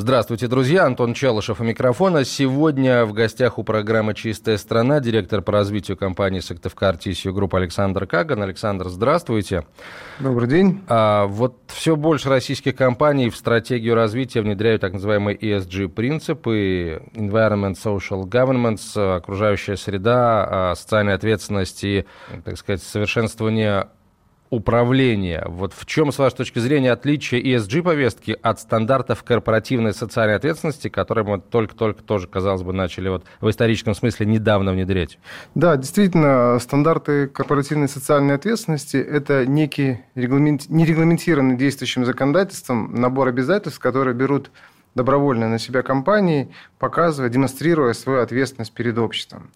Здравствуйте, друзья. Антон Челышев у микрофона. Сегодня в гостях у программы «Чистая страна» директор по развитию компании «Сыктывкар Тисью Групп» Александр Каган. Александр, здравствуйте. Добрый день. А, вот все больше российских компаний в стратегию развития внедряют так называемые ESG-принципы, Environment, Social Governance, окружающая среда, а, социальная ответственность и, так сказать, совершенствование управления. Вот в чем, с вашей точки зрения, отличие ESG-повестки от стандартов корпоративной социальной ответственности, которые мы только-только тоже, казалось бы, начали вот в историческом смысле недавно внедрять? Да, действительно, стандарты корпоративной социальной ответственности – это некий регламент... нерегламентированный действующим законодательством набор обязательств, которые берут добровольно на себя компании, показывая, демонстрируя свою ответственность перед обществом.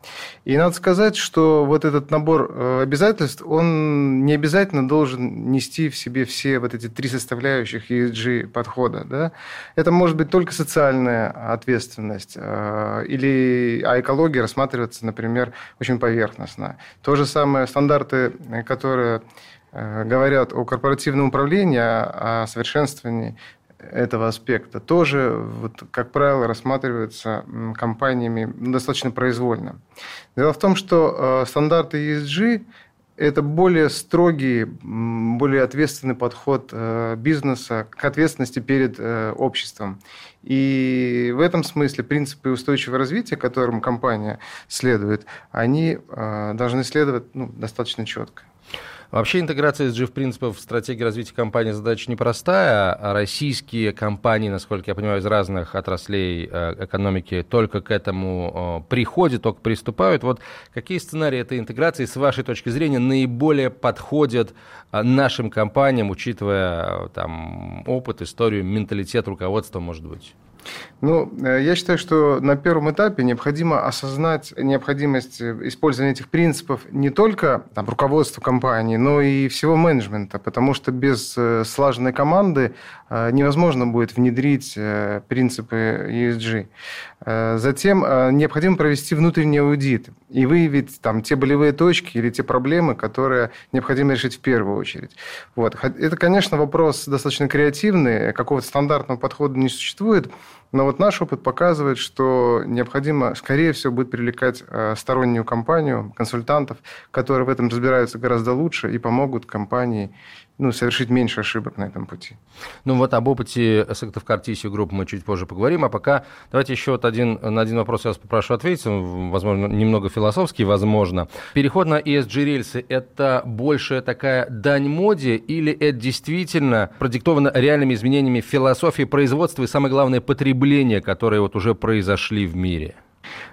И надо сказать, что вот этот набор э, обязательств, он не обязательно должен нести в себе все вот эти три составляющих ESG подхода. Да? Это может быть только социальная ответственность, э, или, а экология рассматриваться, например, очень поверхностно. То же самое стандарты, которые э, говорят о корпоративном управлении, о совершенствовании этого аспекта тоже, вот, как правило, рассматривается компаниями достаточно произвольно. Дело в том, что э, стандарты ESG – это более строгий, более ответственный подход э, бизнеса к ответственности перед э, обществом. И в этом смысле принципы устойчивого развития, которым компания следует, они должны следовать ну, достаточно четко. Вообще интеграция SG принципов в стратегии развития компании задача непростая. А российские компании, насколько я понимаю, из разных отраслей э, экономики только к этому приходят, только приступают. Вот какие сценарии этой интеграции, с вашей точки зрения, наиболее подходят э, нашим компаниям, учитывая там, опыт, историю, менталитет руководства, может быть? Ну, э, я считаю, что на первом этапе необходимо осознать необходимость э, использования этих принципов не только там, руководства компании, но и всего менеджмента, потому что без э, слаженной команды невозможно будет внедрить принципы ESG. Затем необходимо провести внутренний аудит и выявить там, те болевые точки или те проблемы, которые необходимо решить в первую очередь. Вот. Это, конечно, вопрос достаточно креативный, какого-то стандартного подхода не существует, но вот наш опыт показывает, что необходимо, скорее всего, будет привлекать э, стороннюю компанию, консультантов, которые в этом разбираются гораздо лучше и помогут компании ну, совершить меньше ошибок на этом пути. Ну вот об опыте Сыктывкар Тисью группы мы чуть позже поговорим, а пока давайте еще вот один, на один вопрос я вас попрошу ответить, возможно, немного философский, возможно. Переход на ESG-рельсы – это больше такая дань моде или это действительно продиктовано реальными изменениями философии производства и, самое главное, потребления, которые вот уже произошли в мире?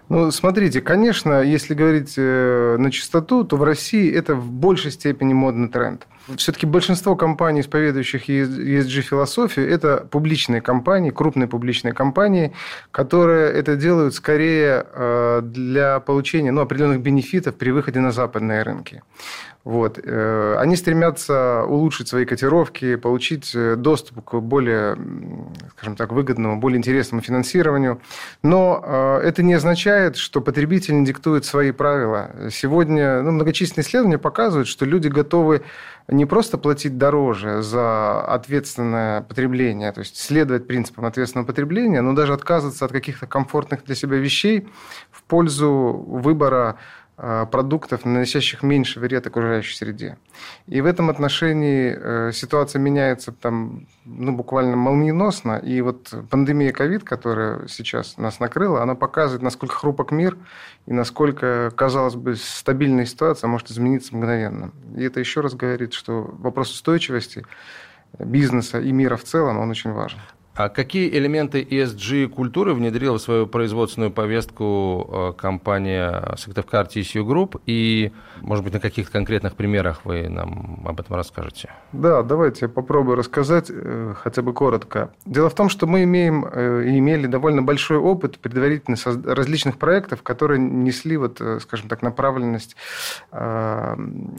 Ну, смотрите, конечно, если говорить э, на чистоту, то в России это в большей степени модный тренд. Все-таки большинство компаний, исповедующих ESG-философию, это публичные компании, крупные публичные компании, которые это делают скорее э, для получения ну, определенных бенефитов при выходе на западные рынки. Вот. Э, они стремятся улучшить свои котировки, получить э, доступ к более, скажем так, выгодному, более интересному финансированию. Но э, это не означает, что потребитель не диктует свои правила. Сегодня ну, многочисленные исследования показывают, что люди готовы не просто платить дороже за ответственное потребление, то есть следовать принципам ответственного потребления, но даже отказываться от каких-то комфортных для себя вещей в пользу выбора продуктов, наносящих меньше вред окружающей среде. И в этом отношении э, ситуация меняется там, ну, буквально молниеносно. И вот пандемия ковид, которая сейчас нас накрыла, она показывает, насколько хрупок мир и насколько, казалось бы, стабильная ситуация может измениться мгновенно. И это еще раз говорит, что вопрос устойчивости бизнеса и мира в целом, он очень важен. А какие элементы ESG-культуры внедрила в свою производственную повестку э, компания Сыктывкар TCU Group? И, может быть, на каких конкретных примерах вы нам об этом расскажете? Да, давайте я попробую рассказать э, хотя бы коротко. Дело в том, что мы имеем э, и имели довольно большой опыт предварительно различных проектов, которые несли, вот, скажем так, направленность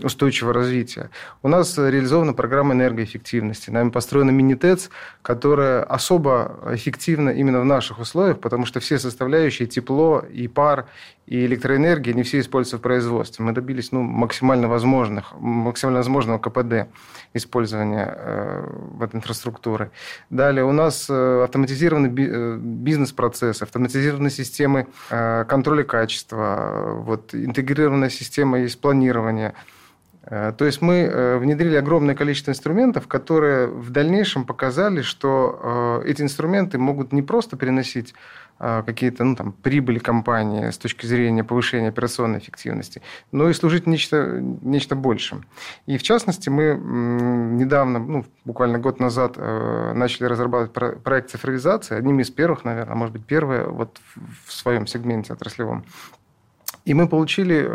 устойчивого развития. У нас реализована программа энергоэффективности. Нами построена мини-ТЭЦ, которая особенно особо эффективно именно в наших условиях, потому что все составляющие, тепло и пар, и электроэнергия, не все используются в производстве. Мы добились ну, максимально, возможных, максимально возможного КПД использования э, этой инфраструктуры. Далее у нас э, автоматизированы э, бизнес-процессы, автоматизированные системы э, контроля качества, вот, интегрированная система есть планирования – Э, то есть мы э, внедрили огромное количество инструментов, которые в дальнейшем показали, что э, эти инструменты могут не просто переносить какие-то ну, там, прибыли компании с точки зрения повышения операционной эффективности, но и служить нечто, нечто большим. И в частности, мы недавно, ну, буквально год назад, начали разрабатывать проект цифровизации, одним из первых, наверное, может быть, первое вот в своем сегменте отраслевом. И мы получили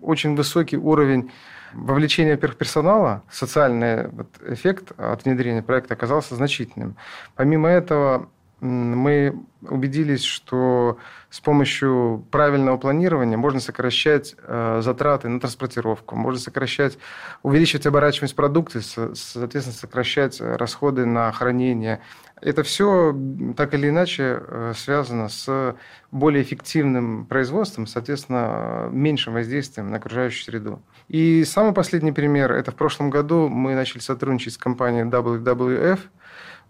очень высокий уровень Вовлечение персонала, социальный эффект от внедрения проекта оказался значительным. Помимо этого, мы убедились, что с помощью правильного планирования можно сокращать э, затраты на транспортировку, можно сокращать, увеличивать оборачиваемость продукции, соответственно, сокращать расходы на хранение. Это все так или иначе э, связано с более эффективным производством, соответственно, меньшим воздействием на окружающую среду. И самый последний пример – это в прошлом году мы начали сотрудничать с компанией WWF –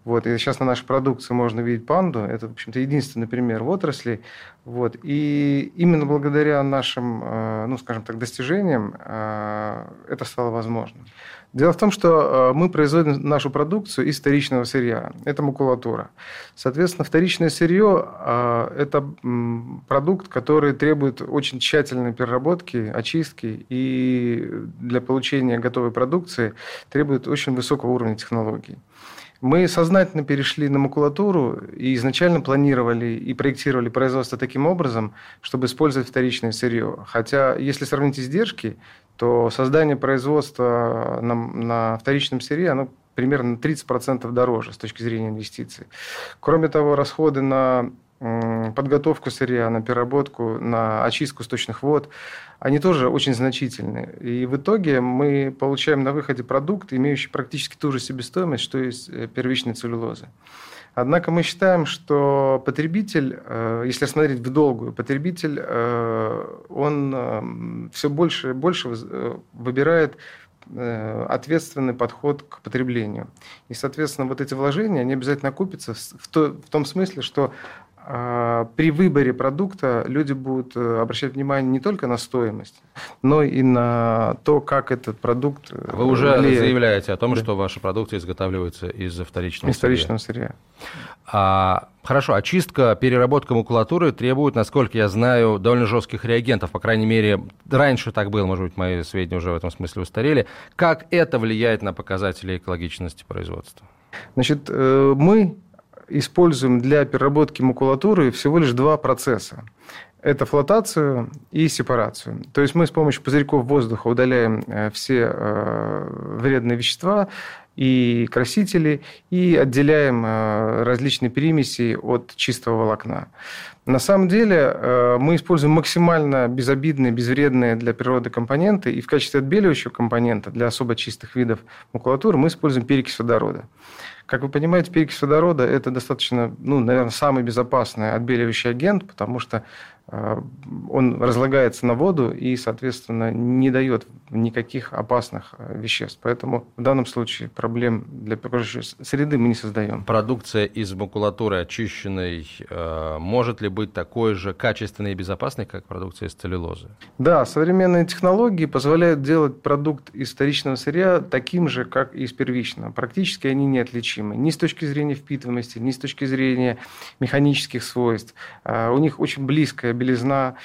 вот, и сейчас на нашей продукции можно видеть панду. Это, в общем-то, единственный пример в отрасли. Вот, и именно благодаря нашим, э, ну, скажем так, достижениям э, это стало возможным. Дело в том, что э, мы производим нашу продукцию из вторичного сырья. Это макулатура. Соответственно, вторичное сырье – это продукт, который требует очень тщательной переработки, очистки, и для получения готовой продукции требует очень высокого уровня технологий. Мы сознательно перешли на макулатуру и изначально планировали и проектировали производство таким образом, чтобы использовать вторичное сырье. Хотя, если сравнить издержки, то создание производства на, на вторичном сырье, оно примерно на 30% дороже с точки зрения инвестиций. Кроме того, расходы на подготовку сырья, на переработку, на очистку сточных вод, они тоже очень значительны. И в итоге мы получаем на выходе продукт, имеющий практически ту же себестоимость, что и э, первичной целлюлозы. Однако мы считаем, что потребитель, э, если смотреть в долгую, потребитель, э, он все больше и больше выбирает ответственный подход к потреблению. И, соответственно, вот эти вложения, они обязательно окупятся в, то, в том смысле, что при выборе продукта люди будут э, обращать внимание не только на стоимость, но и на то, как этот продукт э, Вы уже влияет. заявляете о том, да. что ваша продукция изготавливается из вторичного из вторичного сырья. А, хорошо, очистка, переработка макулатуры требует, насколько я знаю, довольно жестких реагентов. По крайней мере, раньше так было, может быть, мои сведения уже в этом смысле устарели. Как это влияет на показатели экологичности производства? Значит, э, мы используем для переработки макулатуры всего лишь два процесса. Это флотацию и сепарацию. То есть мы с помощью пузырьков воздуха удаляем э, все э, вредные вещества и красители и отделяем э, различные примеси от чистого волокна. На самом деле мы используем максимально безобидные, безвредные для природы компоненты, и в качестве отбеливающего компонента для особо чистых видов макулатуры мы используем перекись водорода. Как вы понимаете, перекись водорода – это достаточно, ну, наверное, самый безопасный отбеливающий агент, потому что Э, он разлагается на воду и, соответственно, не дает никаких опасных э, веществ. Поэтому в данном случае проблем для окружающей среды мы не создаем. Продукция из макулатуры очищенной э, может ли быть такой же качественной и безопасной, как продукция из целлюлозы? Да, современные технологии позволяют делать продукт из вторичного сырья таким же, как и из первичного. Практически они неотличимы ни с точки зрения впитываемости, ни с точки зрения механических свойств. У них очень близкая белизна,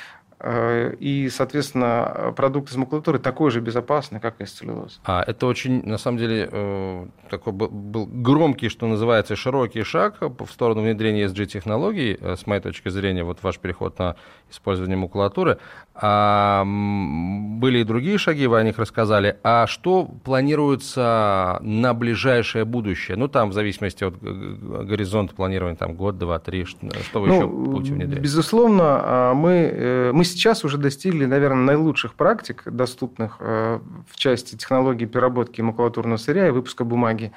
и, соответственно, продукт из макулатуры такой же безопасный, как и из целлюлозы. А это очень, на самом деле, э, такой был громкий, что называется, широкий шаг в сторону внедрения ESG-технологий, э, с моей точки зрения, вот ваш переход на использование макулатуры. А были и другие шаги, вы о них рассказали. А что планируется на ближайшее будущее? Ну, там, в зависимости от горизонта планирования, там, год, два, три, что вы ну, еще будете внедрять? Безусловно, а, мы, мы сейчас уже достигли, наверное, наилучших практик, доступных э, в части технологии переработки макулатурного сырья и выпуска бумаги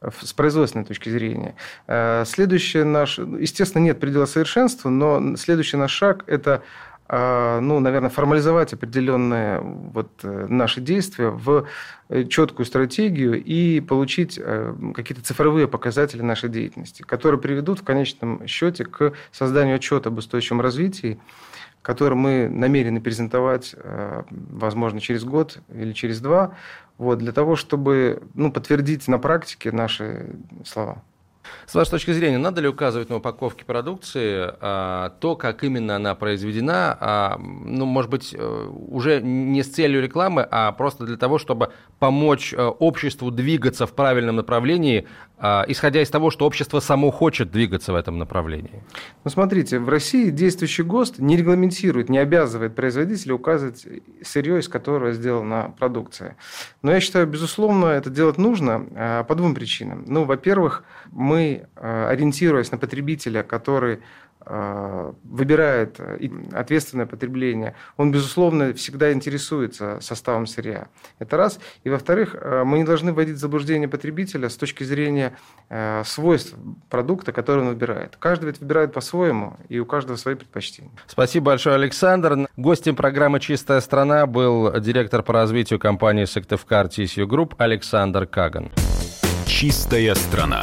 с производственной точки зрения. Э, следующий наш, естественно, нет предела совершенства, но следующий наш шаг – это э, ну, наверное, формализовать определенные вот наши действия в четкую стратегию и получить какие-то цифровые показатели нашей деятельности, которые приведут в конечном счете к созданию отчета об устойчивом развитии который мы намерены презентовать, э, возможно, через год или через два, вот, для того, чтобы ну, подтвердить на практике наши слова. С вашей точки зрения, надо ли указывать на упаковке продукции а, то, как именно она произведена, а, ну, может быть, э, уже не с целью рекламы, а просто для того, чтобы помочь а, обществу двигаться в правильном направлении, а, исходя из того, что общество само хочет двигаться в этом направлении? Ну, смотрите, в России действующий ГОСТ не регламентирует, не обязывает производителя указывать сырье, из которого сделана продукция. Но я считаю, безусловно, это делать нужно а, по двум причинам. Ну, во-первых, мы, э, ориентируясь на потребителя, который э, выбирает э, ответственное потребление, он, безусловно, всегда интересуется составом сырья. Это раз. И, во-вторых, мы не должны вводить в заблуждение потребителя с точки зрения свойств продукта, который он выбирает. Каждый ведь выбирает по-своему, и у каждого свои предпочтения. Спасибо большое, Александр. Гостем программы «Чистая страна» был директор по развитию компании «Сыктывкар TCU Group Александр Каган. «Чистая страна».